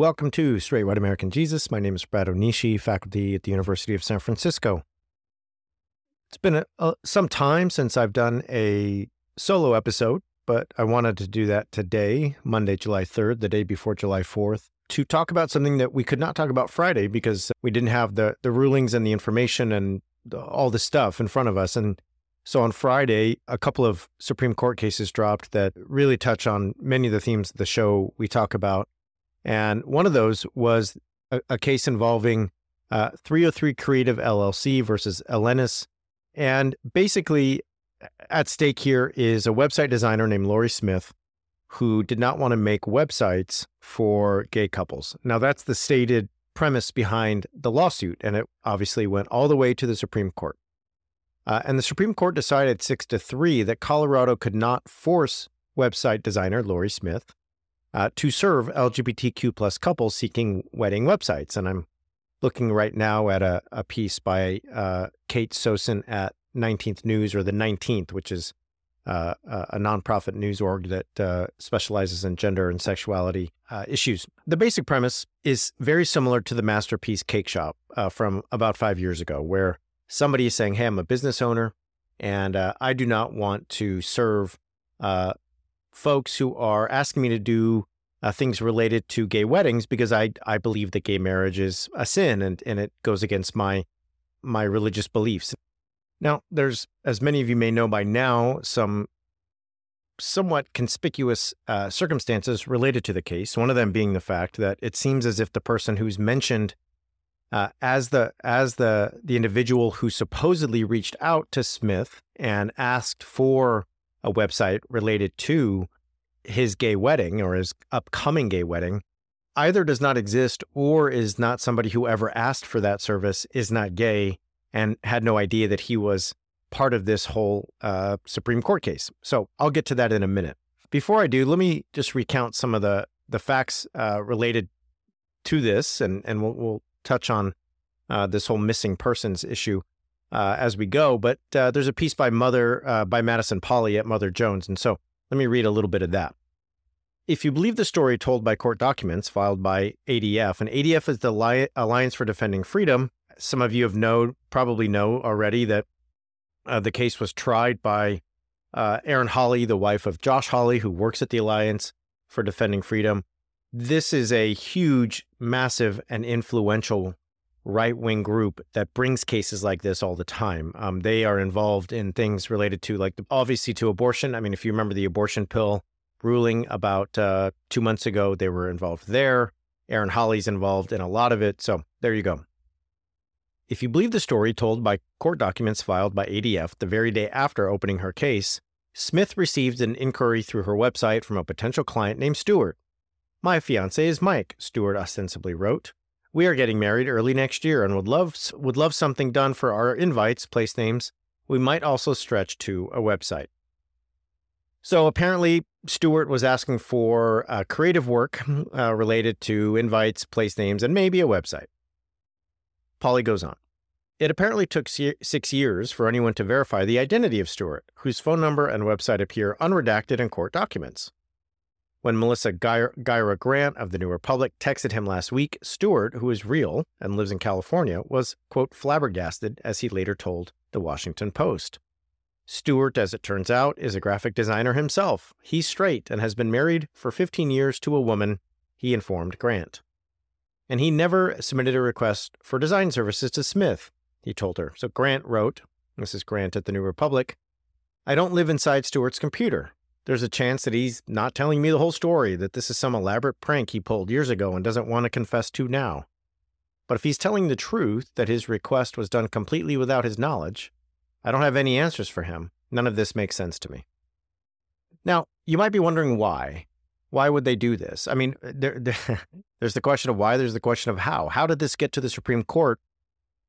Welcome to Straight White American Jesus. My name is Brad Onishi, faculty at the University of San Francisco. It's been a, a, some time since I've done a solo episode, but I wanted to do that today, Monday, July 3rd, the day before July 4th, to talk about something that we could not talk about Friday because we didn't have the, the rulings and the information and all the stuff in front of us. And so on Friday, a couple of Supreme Court cases dropped that really touch on many of the themes of the show we talk about. And one of those was a, a case involving uh, 303 Creative LLC versus Elenis. And basically, at stake here is a website designer named Lorie Smith who did not want to make websites for gay couples. Now, that's the stated premise behind the lawsuit, and it obviously went all the way to the Supreme Court. Uh, and the Supreme Court decided six to three that Colorado could not force website designer Lorie Smith uh, to serve LGBTQ plus couples seeking wedding websites. And I'm looking right now at a, a piece by uh, Kate Sosin at 19th News or the 19th, which is uh, a nonprofit news org that uh, specializes in gender and sexuality uh, issues. The basic premise is very similar to the Masterpiece Cake Shop uh, from about five years ago, where somebody is saying, Hey, I'm a business owner and I do not want to serve folks who are asking me to do uh, things related to gay weddings because I I believe that gay marriage is a sin and and it goes against my my religious beliefs. Now, there's as many of you may know by now some somewhat conspicuous uh, circumstances related to the case. One of them being the fact that it seems as if the person who's mentioned uh, as the as the the individual who supposedly reached out to Smith and asked for a website related to his gay wedding or his upcoming gay wedding either does not exist or is not somebody who ever asked for that service, is not gay, and had no idea that he was part of this whole uh, Supreme Court case. So I'll get to that in a minute. Before I do, let me just recount some of the the facts uh, related to this, and and we'll, we'll touch on uh, this whole missing persons issue uh, as we go. But uh, there's a piece by Mother uh, by Madison Polly at Mother Jones, and so let me read a little bit of that. If you believe the story told by court documents filed by ADF, and ADF is the Alliance for Defending Freedom, some of you have know probably know already that uh, the case was tried by uh, Erin Hawley, the wife of Josh Hawley, who works at the Alliance for Defending Freedom. This is a huge, massive, and influential right wing group that brings cases like this all the time. Um, they are involved in things related to, like, obviously to abortion. I mean, if you remember the abortion pill ruling about uh, two months ago, they were involved there. Erin Hawley's involved in a lot of it. So there you go. If you believe the story told by court documents filed by ADF the very day after opening her case, Smith received an inquiry through her website from a potential client named Stewart. My fiance is Mike, Stewart ostensibly wrote. We are getting married early next year and would love would love something done for our invites, place names. We might also stretch to a website. So apparently, Stewart was asking for uh, creative work uh, related to invites, place names, and maybe a website. Polly goes on. It apparently took six years for anyone to verify the identity of Stewart, whose phone number and website appear unredacted in court documents. When Melissa Gira Grant of the New Republic texted him last week, Stewart, who is real and lives in California, was, quote, flabbergasted, as he later told the Washington Post. Stewart, as it turns out, is a graphic designer himself. He's straight and has been married for 15 years to a woman, he informed Grant. And he never submitted a request for design services to Smith, he told her. So Grant wrote, is Grant at the New Republic, I don't live inside Stewart's computer. There's a chance that he's not telling me the whole story, that this is some elaborate prank he pulled years ago and doesn't want to confess to now. But if he's telling the truth that his request was done completely without his knowledge, I don't have any answers for him. None of this makes sense to me. Now, you might be wondering why. Why would they do this? I mean, uh, there, there, there's the question of why, there's the question of how. How did this get to the Supreme Court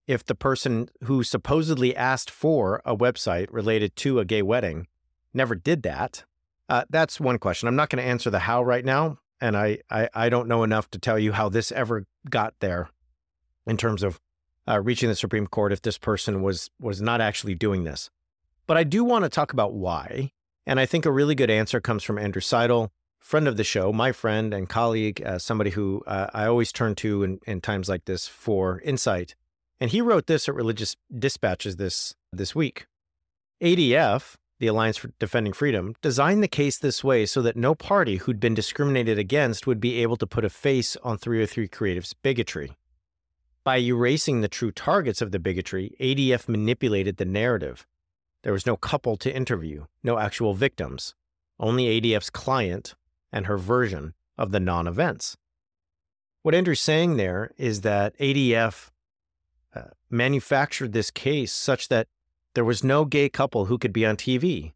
if the person who supposedly asked for a website related to a gay wedding never did that? Uh, that's one question. I'm not going to answer the how right now. And I, I, I, don't know enough to tell you how this ever got there in terms of uh, reaching the Supreme Court if this person was, was not actually doing this. But I do want to talk about why. And I think a really good answer comes from Andrew Seidel, friend of the show, my friend and colleague, uh, somebody who uh, I always turn to in, in times like this for insight. And he wrote this at Religious Dispatches this, this week. ADF, the Alliance for Defending Freedom, designed the case this way so that no party who'd been discriminated against would be able to put a face on 303 Creative's bigotry. By erasing the true targets of the bigotry, ADF manipulated the narrative. There was no couple to interview, no actual victims, only ADF's client and her version of the non events. What Andrew's saying there is that ADF uh, manufactured this case such that there was no gay couple who could be on TV.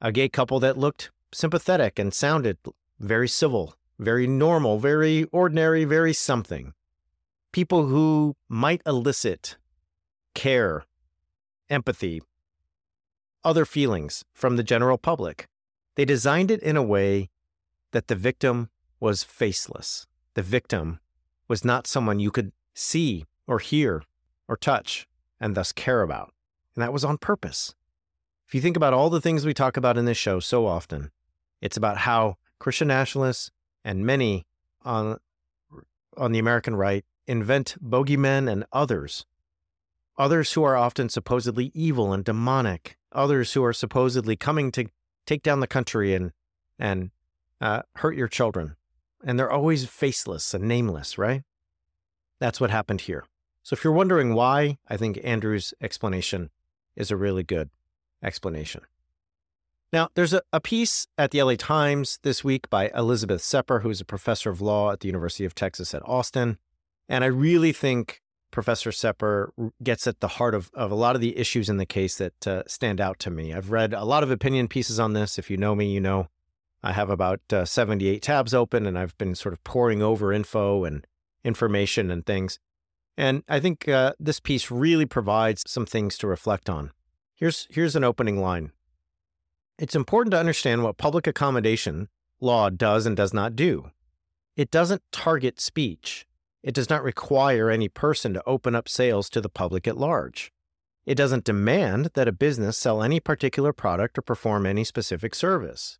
A gay couple that looked sympathetic and sounded very civil, very normal, very ordinary, very something. People who might elicit care, empathy, other feelings from the general public. They designed it in a way that the victim was faceless. The victim was not someone you could see or hear or touch and thus care about. And that was on purpose. If you think about all the things we talk about in this show so often, it's about how Christian nationalists and many on, on the American right invent bogeymen and others, others who are often supposedly evil and demonic, others who are supposedly coming to take down the country and, and uh, hurt your children. And they're always faceless and nameless, right? That's what happened here. So if you're wondering why, I think Andrew's explanation is a really good explanation. Now, there's a, a, piece at the LA Times this week by Elizabeth Sepper, who is a professor of law at the University of Texas at Austin. And I really think Professor Sepper gets at the heart of, of a lot of the issues in the case that uh, stand out to me. I've read a lot of opinion pieces on this. If you know me, you know I have about uh, 78 tabs open and I've been sort of pouring over info and information and things. And I think uh, this piece really provides some things to reflect on. Here's, here's an opening line It's important to understand what public accommodation law does and does not do. It doesn't target speech. It does not require any person to open up sales to the public at large. It doesn't demand that a business sell any particular product or perform any specific service.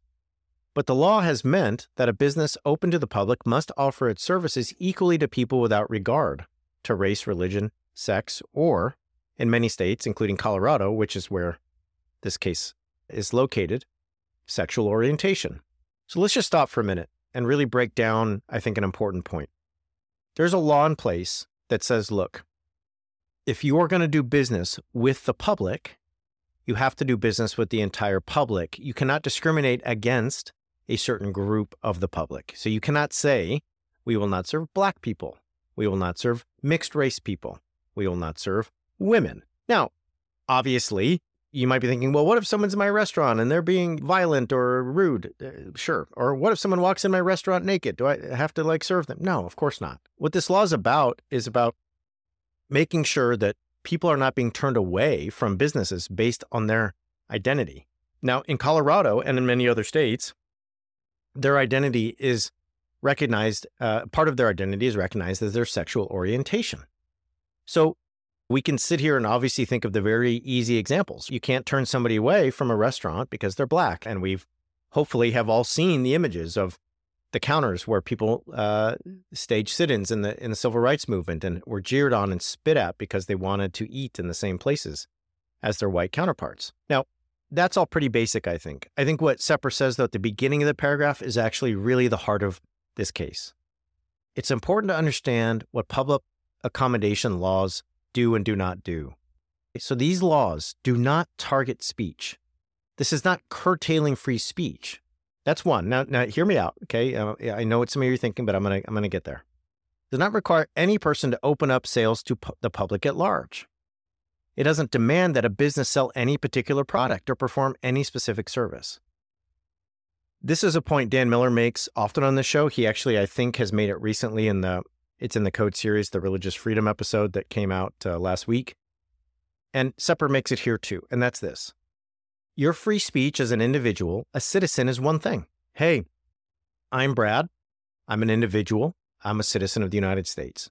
But the law has meant that a business open to the public must offer its services equally to people without regard to race, religion, sex, or, in many states, including Colorado, which is where this case is located, sexual orientation. So let's just stop for a minute and really break down, I think, an important point. There's a law in place that says look, if you are going to do business with the public, you have to do business with the entire public. You cannot discriminate against a certain group of the public. So you cannot say, we will not serve black people. We will not serve mixed race people. We will not serve women. Now, obviously, you might be thinking, well, what if someone's in my restaurant and they're being violent or rude? Uh, sure. Or what if someone walks in my restaurant naked? Do I have to like serve them? No, of course not. What this law is about is about making sure that people are not being turned away from businesses based on their identity. Now, in Colorado and in many other states, their identity is recognized, uh, part of their identity is recognized as their sexual orientation. So we can sit here and obviously think of the very easy examples. You can't turn somebody away from a restaurant because they're black. And we've hopefully have all seen the images of the counters where people uh, staged sit-ins in the in the civil rights movement and were jeered on and spit at because they wanted to eat in the same places as their white counterparts. Now, that's all pretty basic, I think. I think what Sepper says, though, at the beginning of the paragraph is actually really the heart of this case. It's important to understand what public accommodation laws do and do not do. So these laws do not target speech. This is not curtailing free speech. That's one. Now, now hear me out, okay? Uh, I know what some of you are thinking, but I'm gonna I'm gonna get there. Does not require any person to open up sales to pu- the public at large. It doesn't demand that a business sell any particular product or perform any specific service. This is a point Dan Miller makes often on the show. He actually, I think, has made it recently in the it's in the Code series, the Religious Freedom episode that came out uh, last week. And Sepper makes it here too, and that's this. Your free speech as an individual, a citizen, is one thing. Hey, I'm Brad. I'm an individual. I'm a citizen of the United States.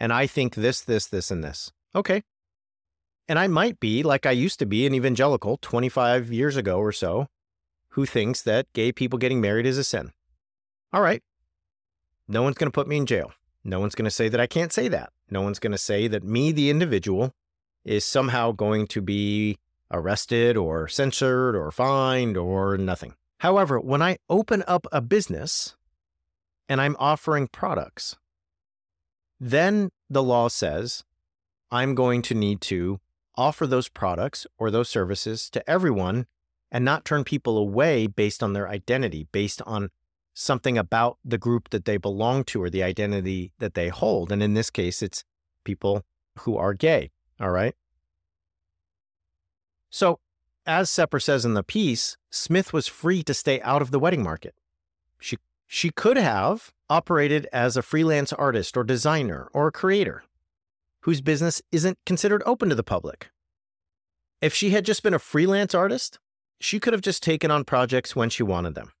And I think this, this, this, and this. Okay. And I might be, like I used to be, an evangelical 25 years ago or so, who thinks that gay people getting married is a sin. All right. No one's going to put me in jail. No one's going to say that I can't say that. No one's going to say that me, the individual, is somehow going to be arrested or censored or fined or nothing. However, when I open up a business and I'm offering products, then the law says I'm going to need to offer those products or those services to everyone and not turn people away based on their identity, based on something about the group that they belong to or the identity that they hold. And in this case, it's people who are gay. All right. So, as Sepper says in the piece, Smith was free to stay out of the wedding market. She, she could have operated as a freelance artist or designer or a creator whose business isn't considered open to the public. If she had just been a freelance artist, she could have just taken on projects when she wanted them.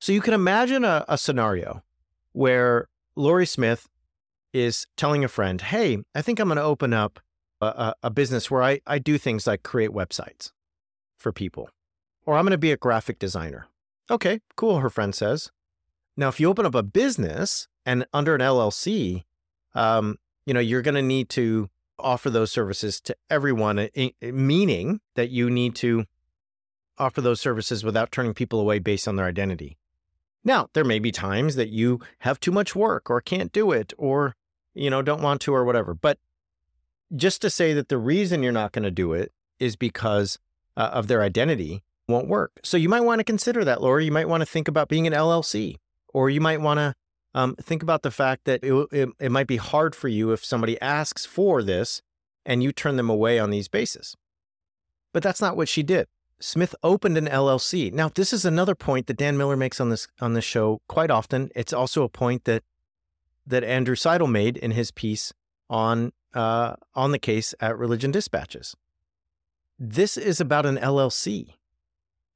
So you can imagine a, a scenario where Lorie Smith is telling a friend, Hey, I think I'm going to open up a, a, business where I, I do things like create websites for people, or I'm going to be a graphic designer. Okay, cool, her friend says. Now, if you open up a business and under an LLC, um, you know, you're going to need to offer those services to everyone, meaning that you need to offer those services without turning people away based on their identity. Now, there may be times that you have too much work or can't do it or, you know, don't want to or whatever. But just to say that the reason you're not going to do it is because uh, of their identity won't work. So you might want to consider that, Laura. You might want to think about being an LLC, or you might want to um, think about the fact that it, it, it might be hard for you if somebody asks for this and you turn them away on these bases. But that's not what she did. Smith opened an LLC. Now, this is another point that Dan Miller makes on this on this show quite often. It's also a point that that Andrew Seidel made in his piece on uh, on the case at Religion Dispatches. This is about an LLC.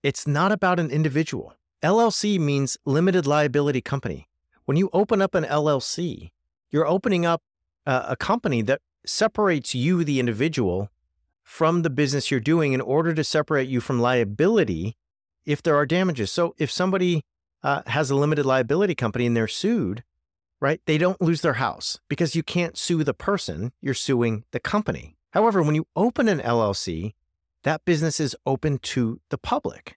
It's not about an individual. LLC means limited liability company. When you open up an LLC, you're opening up a, a company that separates you, the individual, from the business you're doing in order to separate you from liability if there are damages. So if somebody uh, has a limited liability company and they're sued, right, they don't lose their house because you can't sue the person, you're suing the company. However, when you open an LLC, that business is open to the public.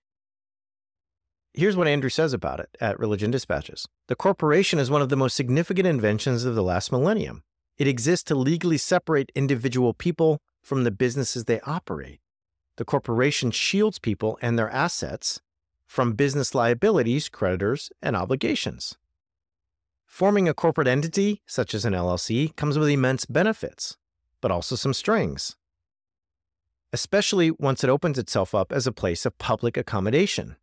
Here's what Andrew says about it at Religion Dispatches The corporation is one of the most significant inventions of the last millennium. It exists to legally separate individual people from the businesses they operate. The corporation shields people and their assets from business liabilities, creditors, and obligations. Forming a corporate entity, such as an LLC, comes with immense benefits, but also some strings, especially once it opens itself up as a place of public accommodation.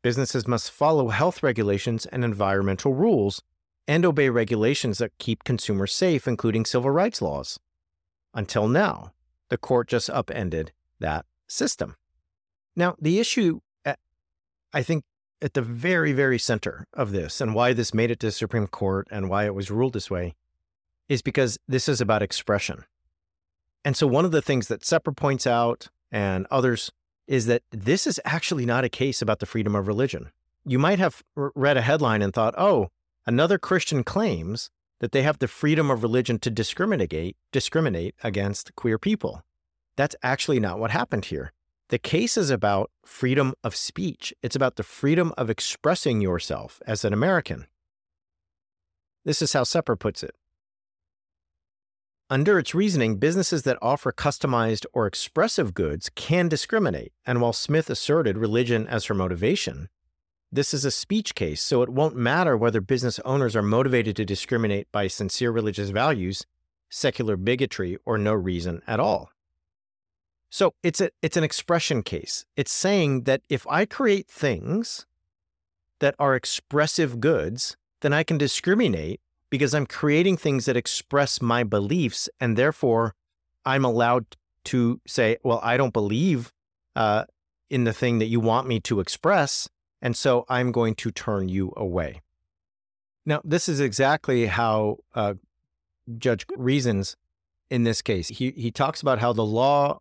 Businesses must follow health regulations and environmental rules and obey regulations that keep consumers safe, including civil rights laws. Until now, the court just upended that system. Now, the issue, at, I think, at the very, very center of this and why this made it to the Supreme Court and why it was ruled this way is because this is about expression. And so, one of the things that Sepper points out and others is that this is actually not a case about the freedom of religion. You might have read a headline and thought, oh, another Christian claims that they have the freedom of religion to discriminate discriminate against queer people. That's actually not what happened here. The case is about freedom of speech. It's about the freedom of expressing yourself as an American. This is how Sepper puts it. Under its reasoning, businesses that offer customized or expressive goods can discriminate, and while Smith asserted religion as her motivation, this is a speech case, so it won't matter whether business owners are motivated to discriminate by sincere religious values, secular bigotry, or no reason at all. So it's a it's an expression case. It's saying that if I create things that are expressive goods, then I can discriminate because I'm creating things that express my beliefs. And therefore, I'm allowed to say, well, I don't believe uh, in the thing that you want me to express. And so I'm going to turn you away. Now, this is exactly how uh, Judge reasons in this case. He, he talks about how the law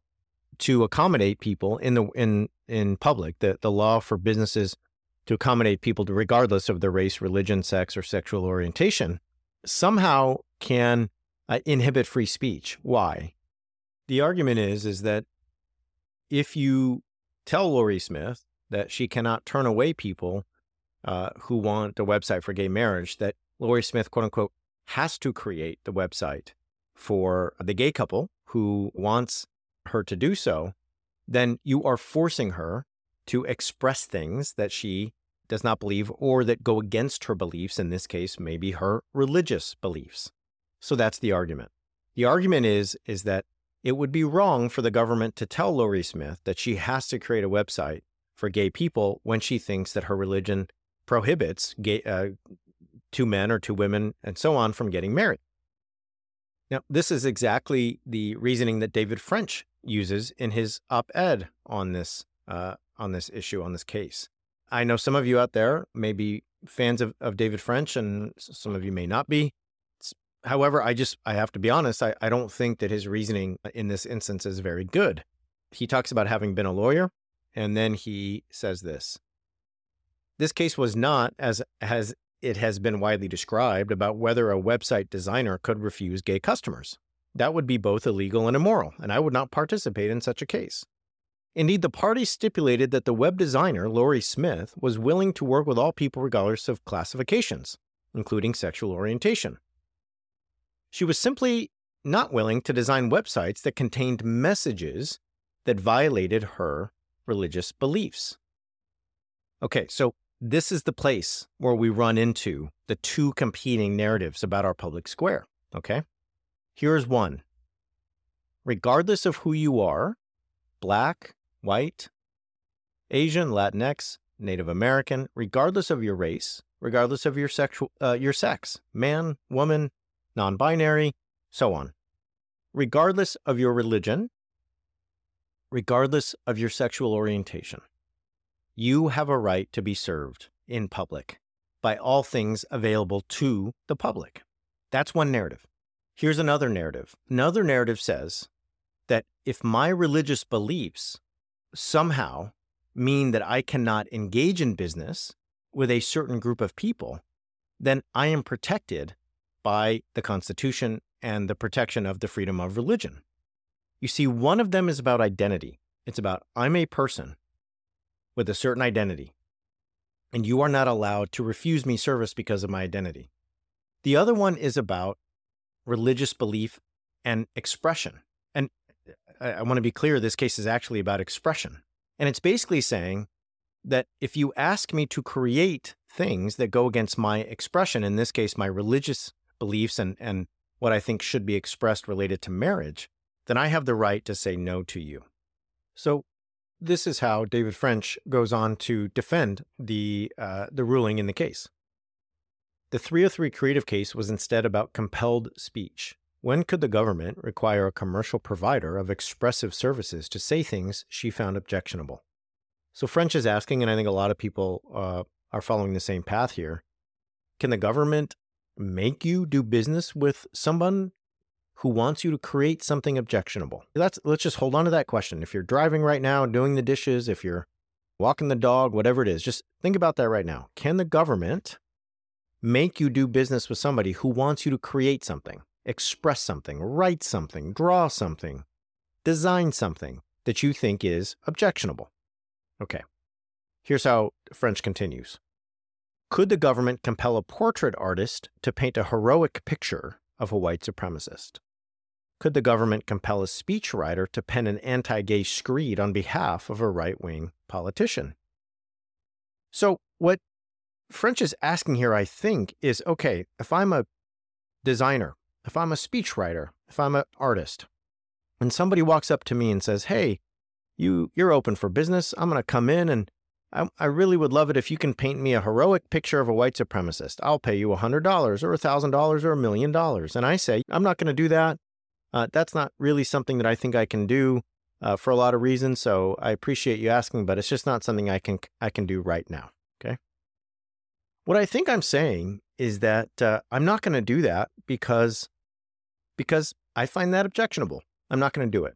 to accommodate people in the in in public, the, the law for businesses to accommodate people regardless of their race, religion, sex, or sexual orientation, somehow can uh, inhibit free speech. Why? The argument is is that if you tell Lorie Smith that she cannot turn away people uh, who want a website for gay marriage, that Lorie Smith, quote unquote, has to create the website for the gay couple who wants her to do so, then you are forcing her to express things that she does not believe or that go against her beliefs, in this case, maybe her religious beliefs. So that's the argument. The argument is, is that it would be wrong for the government to tell Lorie Smith that she has to create a website for gay people when she thinks that her religion prohibits gay, uh, two men or two women and so on from getting married. Now, this is exactly the reasoning that David French uses in his op-ed on this uh, on this issue on this case. I know some of you out there may be fans of, of David French, and some of you may not be. However, I just I have to be honest. I, I don't think that his reasoning in this instance is very good. He talks about having been a lawyer, and then he says this. This case was not, as has it has been widely described, about whether a website designer could refuse gay customers. That would be both illegal and immoral, and I would not participate in such a case. Indeed, the parties stipulated that the web designer, Lorie Smith, was willing to work with all people regardless of classifications, including sexual orientation. She was simply not willing to design websites that contained messages that violated her religious beliefs. Okay, so this is the place where we run into the two competing narratives about our public square. Okay? Here's one. Regardless of who you are, black, white, Asian, Latinx, Native American, regardless of your race, regardless of your sexual uh, your sex, man, woman, non-binary, so on. Regardless of your religion, regardless of your sexual orientation. You have a right to be served in public by all things available to the public. That's one narrative. Here's another narrative. Another narrative says that if my religious beliefs somehow mean that I cannot engage in business with a certain group of people, then I am protected by the Constitution and the protection of the freedom of religion. You see, one of them is about identity. It's about I'm a person with a certain identity, and you are not allowed to refuse me service because of my identity. The other one is about religious belief and expression. And uh, I, I want to be clear this case is actually about expression. And it's basically saying that if you ask me to create things that go against my expression, in this case, my religious beliefs and, and what I think should be expressed related to marriage, then I have the right to say no to you. So this is how David French goes on to defend the, uh, the ruling in the case. The 303 Creative case was instead about compelled speech. When could the government require a commercial provider of expressive services to say things she found objectionable? So French is asking, and I think a lot of people uh, are following the same path here can the government make you do business with someone who wants you to create something objectionable? Let's let's just hold on to that question. If you're driving right now, doing the dishes, if you're walking the dog, whatever it is, just think about that right now. Can the government make you do business with somebody who wants you to create something, express something, write something, draw something, design something that you think is objectionable? Okay. Here's how French continues. Could the government compel a portrait artist to paint a heroic picture of a white supremacist? Could the government compel a speechwriter to pen an anti gay screed on behalf of a right wing politician? So, what French is asking here, I think, is okay, if I'm a designer, if I'm a speechwriter, if I'm an artist, and somebody walks up to me and says, Hey, you, you're open for business. I'm going to come in and I, I really would love it if you can paint me a heroic picture of a white supremacist. I'll pay you $100 or $1,000 or a million dollars. And I say, I'm not going to do that. Uh, that's not really something that I think I can do uh, for a lot of reasons. So I appreciate you asking, but it's just not something I can I can do right now. Okay. What I think I'm saying is that uh, I'm not going to do that because because I find that objectionable. I'm not going to do it.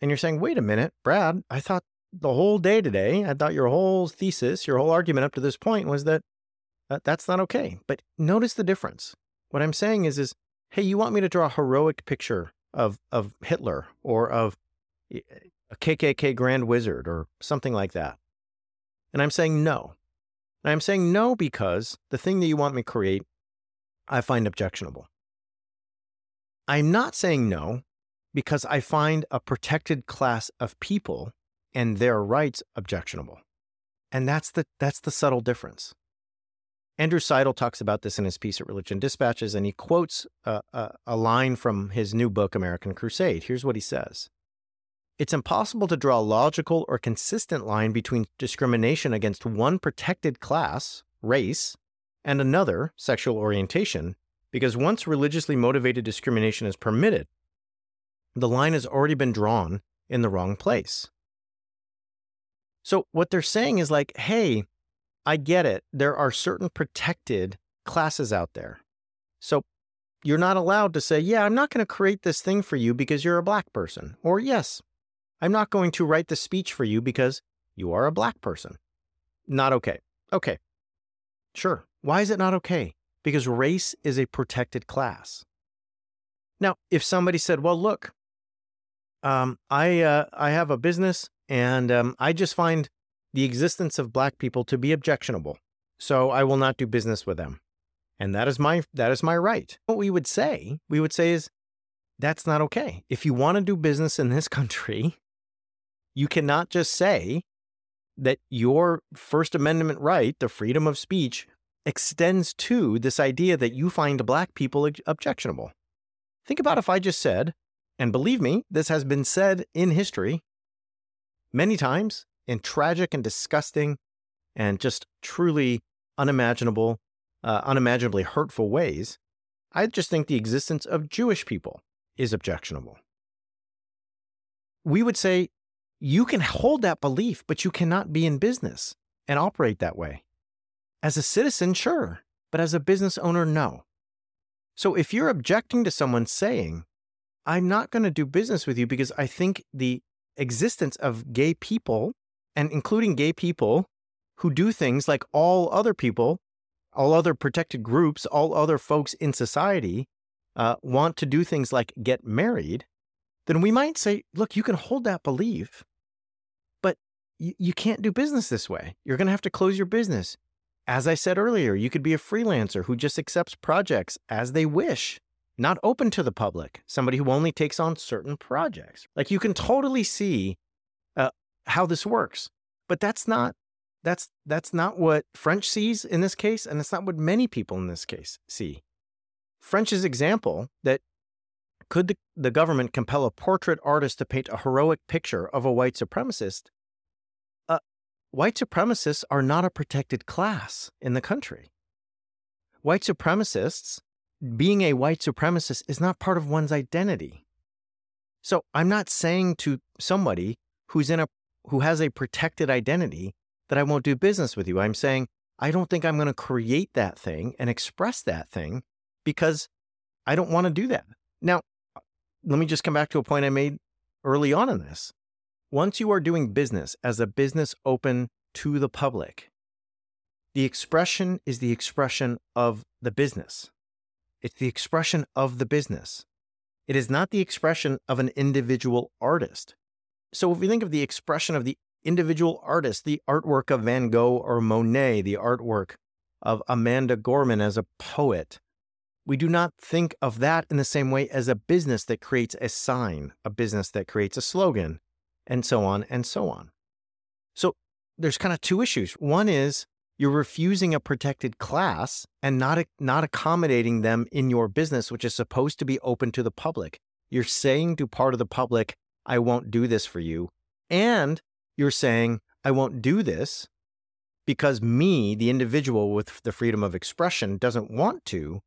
And you're saying, wait a minute, Brad, I thought the whole day today, I thought your whole thesis, your whole argument up to this point was that uh, that's not okay. But notice the difference. What I'm saying is, is hey, you want me to draw a heroic picture of of Hitler or of eh, a KKK Grand Wizard or something like that, and I'm saying no. And I'm saying no because the thing that you want me to create, I find objectionable. I'm not saying no because I find a protected class of people and their rights objectionable. And that's the that's the subtle difference. Andrew Seidel talks about this in his piece at Religion Dispatches, and he quotes a, a, a, line from his new book, American Crusade. Here's what he says It's impossible to draw a logical or consistent line between discrimination against one protected class, race, and another, sexual orientation, because once religiously motivated discrimination is permitted, the line has already been drawn in the wrong place. So, what they're saying is like, hey, I get it. There are certain protected classes out there. So, you're not allowed to say, yeah, I'm not going to create this thing for you because you're a black person. Or, yes, I'm not going to write the speech for you because you are a black person. Not okay. Okay. Sure. Why is it not okay? Because race is a protected class. Now, if somebody said, well, look, um, I, uh, I have a business and um, I just find the existence of black people to be objectionable. So I will not do business with them. And that is my that is my right. What we would say, we would say is that's not okay. If you want to do business in this country, you cannot just say that your First Amendment right, the freedom of speech, extends to this idea that you find black people objectionable. Think about if I just said, and believe me, this has been said in history many times in tragic and disgusting and just truly unimaginable, uh, unimaginably hurtful ways, I just think the existence of Jewish people is objectionable. We would say you can hold that belief, but you cannot be in business and operate that way. As a citizen, sure, but as a business owner, no. So if you're objecting to someone saying, I'm not going to do business with you because I think the existence of gay people, and including gay people who do things like all other people, all other protected groups, all other folks in society uh, want to do things like get married, then we might say, look, you can hold that belief, but you can't do business this way. You're going to have to close your business. As I said earlier, you could be a freelancer who just accepts projects as they wish not open to the public, somebody who only takes on certain projects. Like you can totally see how this works, but that's not that's that's not what French sees in this case, and it's not what many people in this case see. French's example that could the, the government compel a portrait artist to paint a heroic picture of a white supremacist? Uh, white supremacists are not a protected class in the country. White supremacists being a white supremacist is not part of one's identity. So I'm not saying to somebody who's in a who has a protected identity that I won't do business with you. I'm saying I don't think I'm going to create that thing and express that thing because I don't want to do that. Now, uh, let me just come back to a point I made early on in this. Once you are doing business as a business open to the public, the expression is the expression of the business. It's the expression of the business. It is not the expression of an individual artist. So if we think of the expression of the individual artist, the artwork of Van Gogh or Monet, the artwork of Amanda Gorman as a poet, we do not think of that in the same way as a business that creates a sign, a business that creates a slogan, and so on and so on. So there's kind of two issues. One is you're refusing a protected class and not not accommodating them in your business which is supposed to be open to the public you're saying to part of the public i won't do this for you and you're saying I won't do this because me, the individual with the freedom of expression, doesn't want to,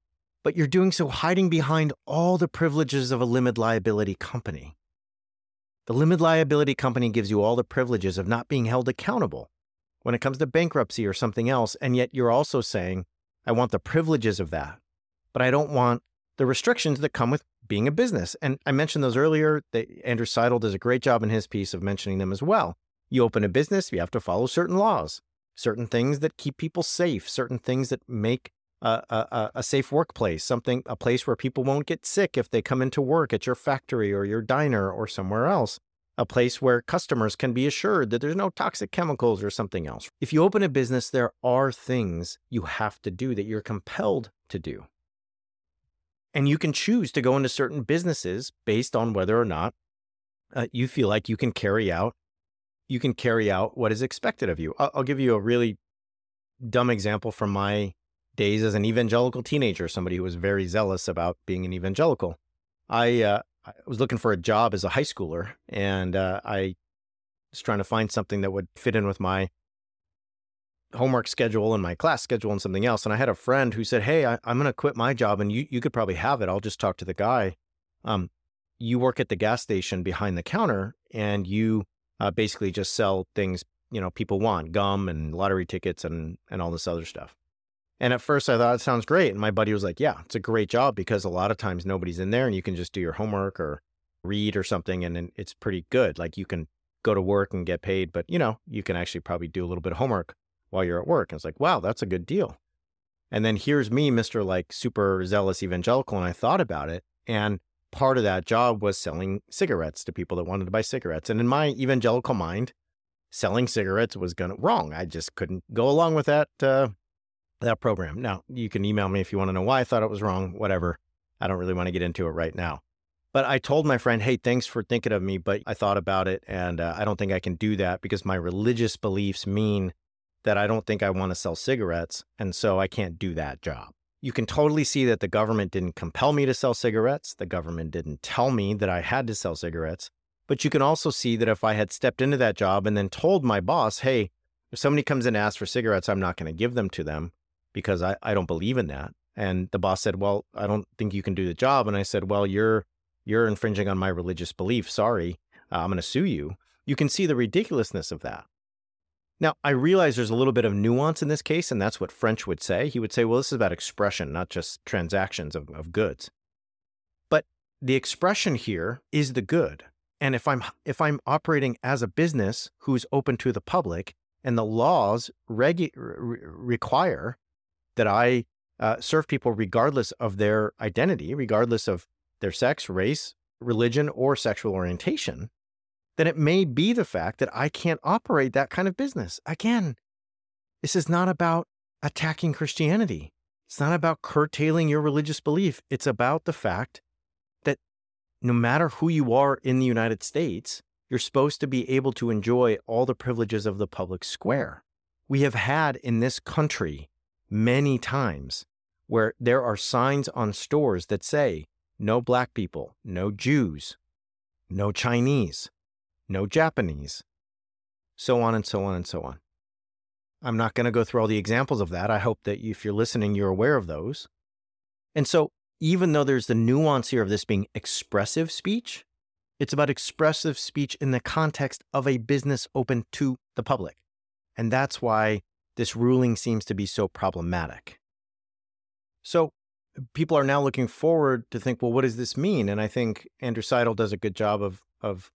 but you're doing so hiding behind all the privileges of a limited liability company. The limited liability company gives you all the privileges of not being held accountable when it comes to bankruptcy or something else, and yet you're also saying, I want the privileges of that, but I don't want the restrictions that come with being a business. And I mentioned those earlier. Andrew Seidel does a great job in his piece of mentioning them as well. You open a business, you have to follow certain laws, certain things that keep people safe, certain things that make a, a, a, safe workplace, something, a place where people won't get sick if they come into work at your factory or your diner or somewhere else, a place where customers can be assured that there's no toxic chemicals or something else. If you open a business, there are things you have to do that you're compelled to do. And you can choose to go into certain businesses based on whether or not uh, you feel like you can carry out you can carry out what is expected of you. I'll, I'll give you a really dumb example from my days as an evangelical teenager, somebody who was very zealous about being an evangelical. I, uh, I was looking for a job as a high schooler, and uh, I was trying to find something that would fit in with my homework schedule and my class schedule and something else. And I had a friend who said, Hey, I, am going to quit my job and you, you could probably have it. I'll just talk to the guy. Um, you work at the gas station behind the counter and you uh, basically just sell things you know people want gum and lottery tickets and and all this other stuff and at first i thought it sounds great and my buddy was like yeah it's a great job because a lot of times nobody's in there and you can just do your homework or read or something and it's pretty good like you can go to work and get paid but you know you can actually probably do a little bit of homework while you're at work and it's like wow that's a good deal and then here's me mr like super zealous evangelical and i thought about it and part of that job was selling cigarettes to people that wanted to buy cigarettes. And in my evangelical mind, selling cigarettes was going wrong. I just couldn't go along with that uh, that program. Now, you can email me if you want to know why I thought it was wrong, whatever. I don't really want to get into it right now. But I told my friend, hey, thanks for thinking of me, but I thought about it and uh, I don't think I can do that because my religious beliefs mean that I don't think I want to sell cigarettes. And so I can't do that job you can totally see that the government didn't compel me to sell cigarettes. The government didn't tell me that I had to sell cigarettes. But you can also see that if I had stepped into that job and then told my boss, hey, if somebody comes and asks for cigarettes, I'm not going to give them to them because I, I don't believe in that. And the boss said, well, I don't think you can do the job. And I said, well, you're you're infringing on my religious belief. Sorry, uh, I'm going to sue you. You can see the ridiculousness of that. Now, I realize there's a little bit of nuance in this case, and that's what French would say. He would say, well, this is about expression, not just transactions of, of goods. But the expression here is the good. And if I'm if I'm operating as a business who's open to the public, and the laws regu- re- require that I uh, serve people regardless of their identity, regardless of their sex, race, religion, or sexual orientation, then it may be the fact that I can't operate that kind of business. Again, this is not about attacking Christianity. It's not about curtailing your religious belief. It's about the fact that no matter who you are in the United States, you're supposed to be able to enjoy all the privileges of the public square. We have had in this country many times where there are signs on stores that say, no black people, no Jews, no Chinese, no Japanese, so on and so on and so on. I'm not going to go through all the examples of that. I hope that if you're listening, you're aware of those. And so, even though there's the nuance here of this being expressive speech, it's about expressive speech in the context of a business open to the public. And that's why this ruling seems to be so problematic. So, people are now looking forward to think, well, what does this mean? And I think Andrew Seidel does a good job of, of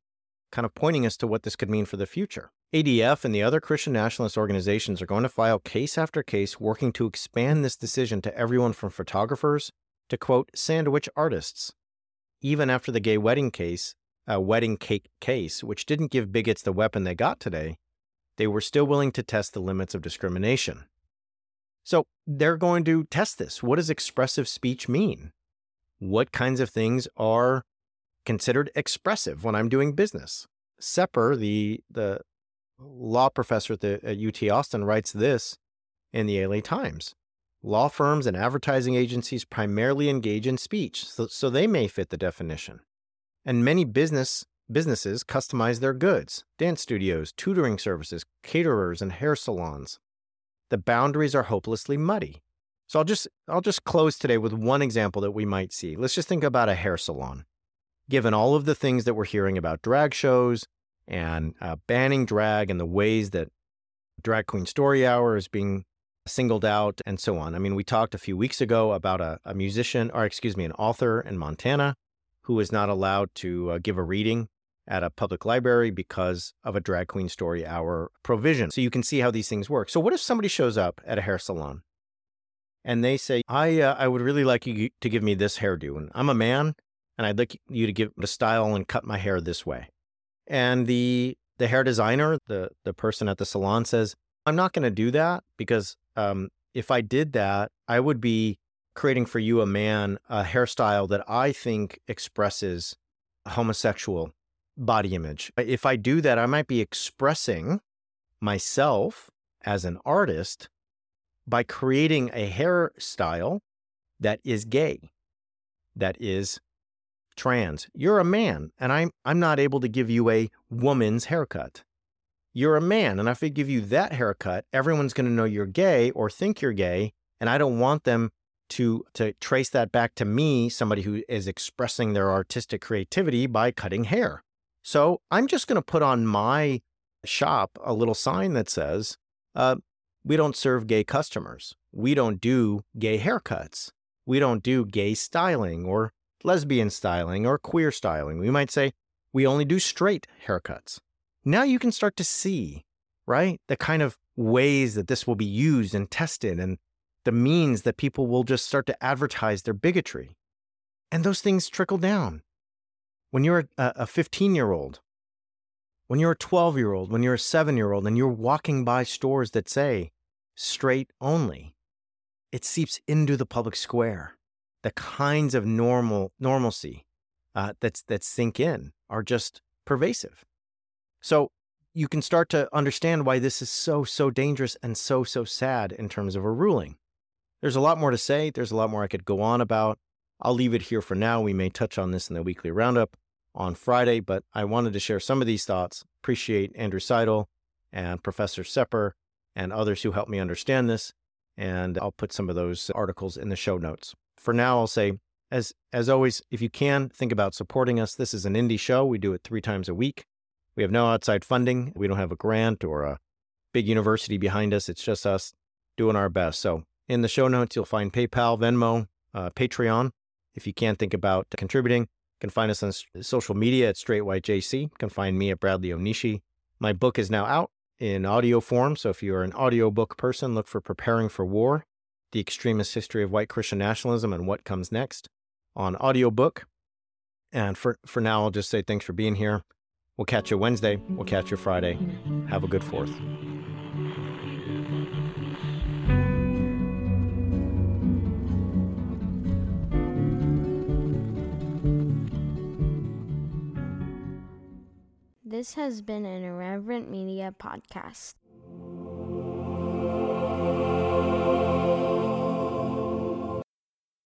kind of pointing us to what this could mean for the future. ADF and the other Christian nationalist organizations are going to file case after case working to expand this decision to everyone from photographers to quote sandwich artists. Even after the gay wedding case, a wedding cake case, which didn't give bigots the weapon they got today, they were still willing to test the limits of discrimination. So they're going to test this. What does expressive speech mean? What kinds of things are considered expressive when I'm doing business. Sepper, the the law professor at, the, at UT Austin, writes this in the LA Times. Law firms and advertising agencies primarily engage in speech, so, so they may fit the definition. And many business businesses customize their goods dance studios, tutoring services, caterers, and hair salons. The boundaries are hopelessly muddy. So I'll just I'll just close today with one example that we might see. Let's just think about a hair salon. Given all of the things that we're hearing about drag shows and uh, banning drag and the ways that Drag Queen Story Hour is being singled out and so on. I mean, we talked a few weeks ago about a, a musician, or excuse me, an author in Montana who was not allowed to uh, give a reading at a public library because of a drag queen story hour provision. So you can see how these things work. So what if somebody shows up at a hair salon and they say, "I uh, I would really like you to give me this hairdo, and I'm a man, and I'd like you to give the style and cut my hair this way." And the the hair designer, the the person at the salon says, "I'm not going to do that because um, if I did that, I would be creating for you a man a hairstyle that I think expresses homosexual body image. If I do that, I might be expressing myself as an artist by creating a hairstyle that is gay, that is trans. You're a man, and I'm I'm not able to give you a woman's haircut. You're a man, and if I give you that haircut, everyone's going to know you're gay or think you're gay, and I don't want them to to trace that back to me, somebody who is expressing their artistic creativity by cutting hair. So I'm just going to put on my shop a little sign that says, uh, "We don't serve gay customers. We don't do gay haircuts. We don't do gay styling or lesbian styling or queer styling. We might say we only do straight haircuts." Now you can start to see, right, the kind of ways that this will be used and tested and the means that people will just start to advertise their bigotry. And those things trickle down. When you're a 15 year old, when you're a 12 year old, when you're a seven year old, and you're walking by stores that say straight only, it seeps into the public square. The kinds of normal normalcy uh, that's that sink in are just pervasive. So you can start to understand why this is so so dangerous and so so sad in terms of a ruling. There's a lot more to say. There's a lot more I could go on about. I'll leave it here for now. We may touch on this in the weekly roundup on Friday, but I wanted to share some of these thoughts. Appreciate Andrew Seidel and Professor Sepper and others who helped me understand this. And I'll put some of those articles in the show notes. For now, I'll say, as as always, if you can, think about supporting us. This is an indie show. We do it three times a week. We have no outside funding. We don't have a grant or a big university behind us. It's just us doing our best. So in the show notes, you'll find PayPal, Venmo, uh, Patreon. If you can't think about contributing, you can find us on social media at Straight White JC. You can find me at Bradley Onishi. My book is now out in audio form. So if you're an audiobook person, look for Preparing for War The Extremist History of White Christian Nationalism and What Comes Next on audiobook. And for, for now, I'll just say thanks for being here. We'll catch you Wednesday. We'll catch you Friday. Have a good fourth. This has been an Irreverent Media podcast.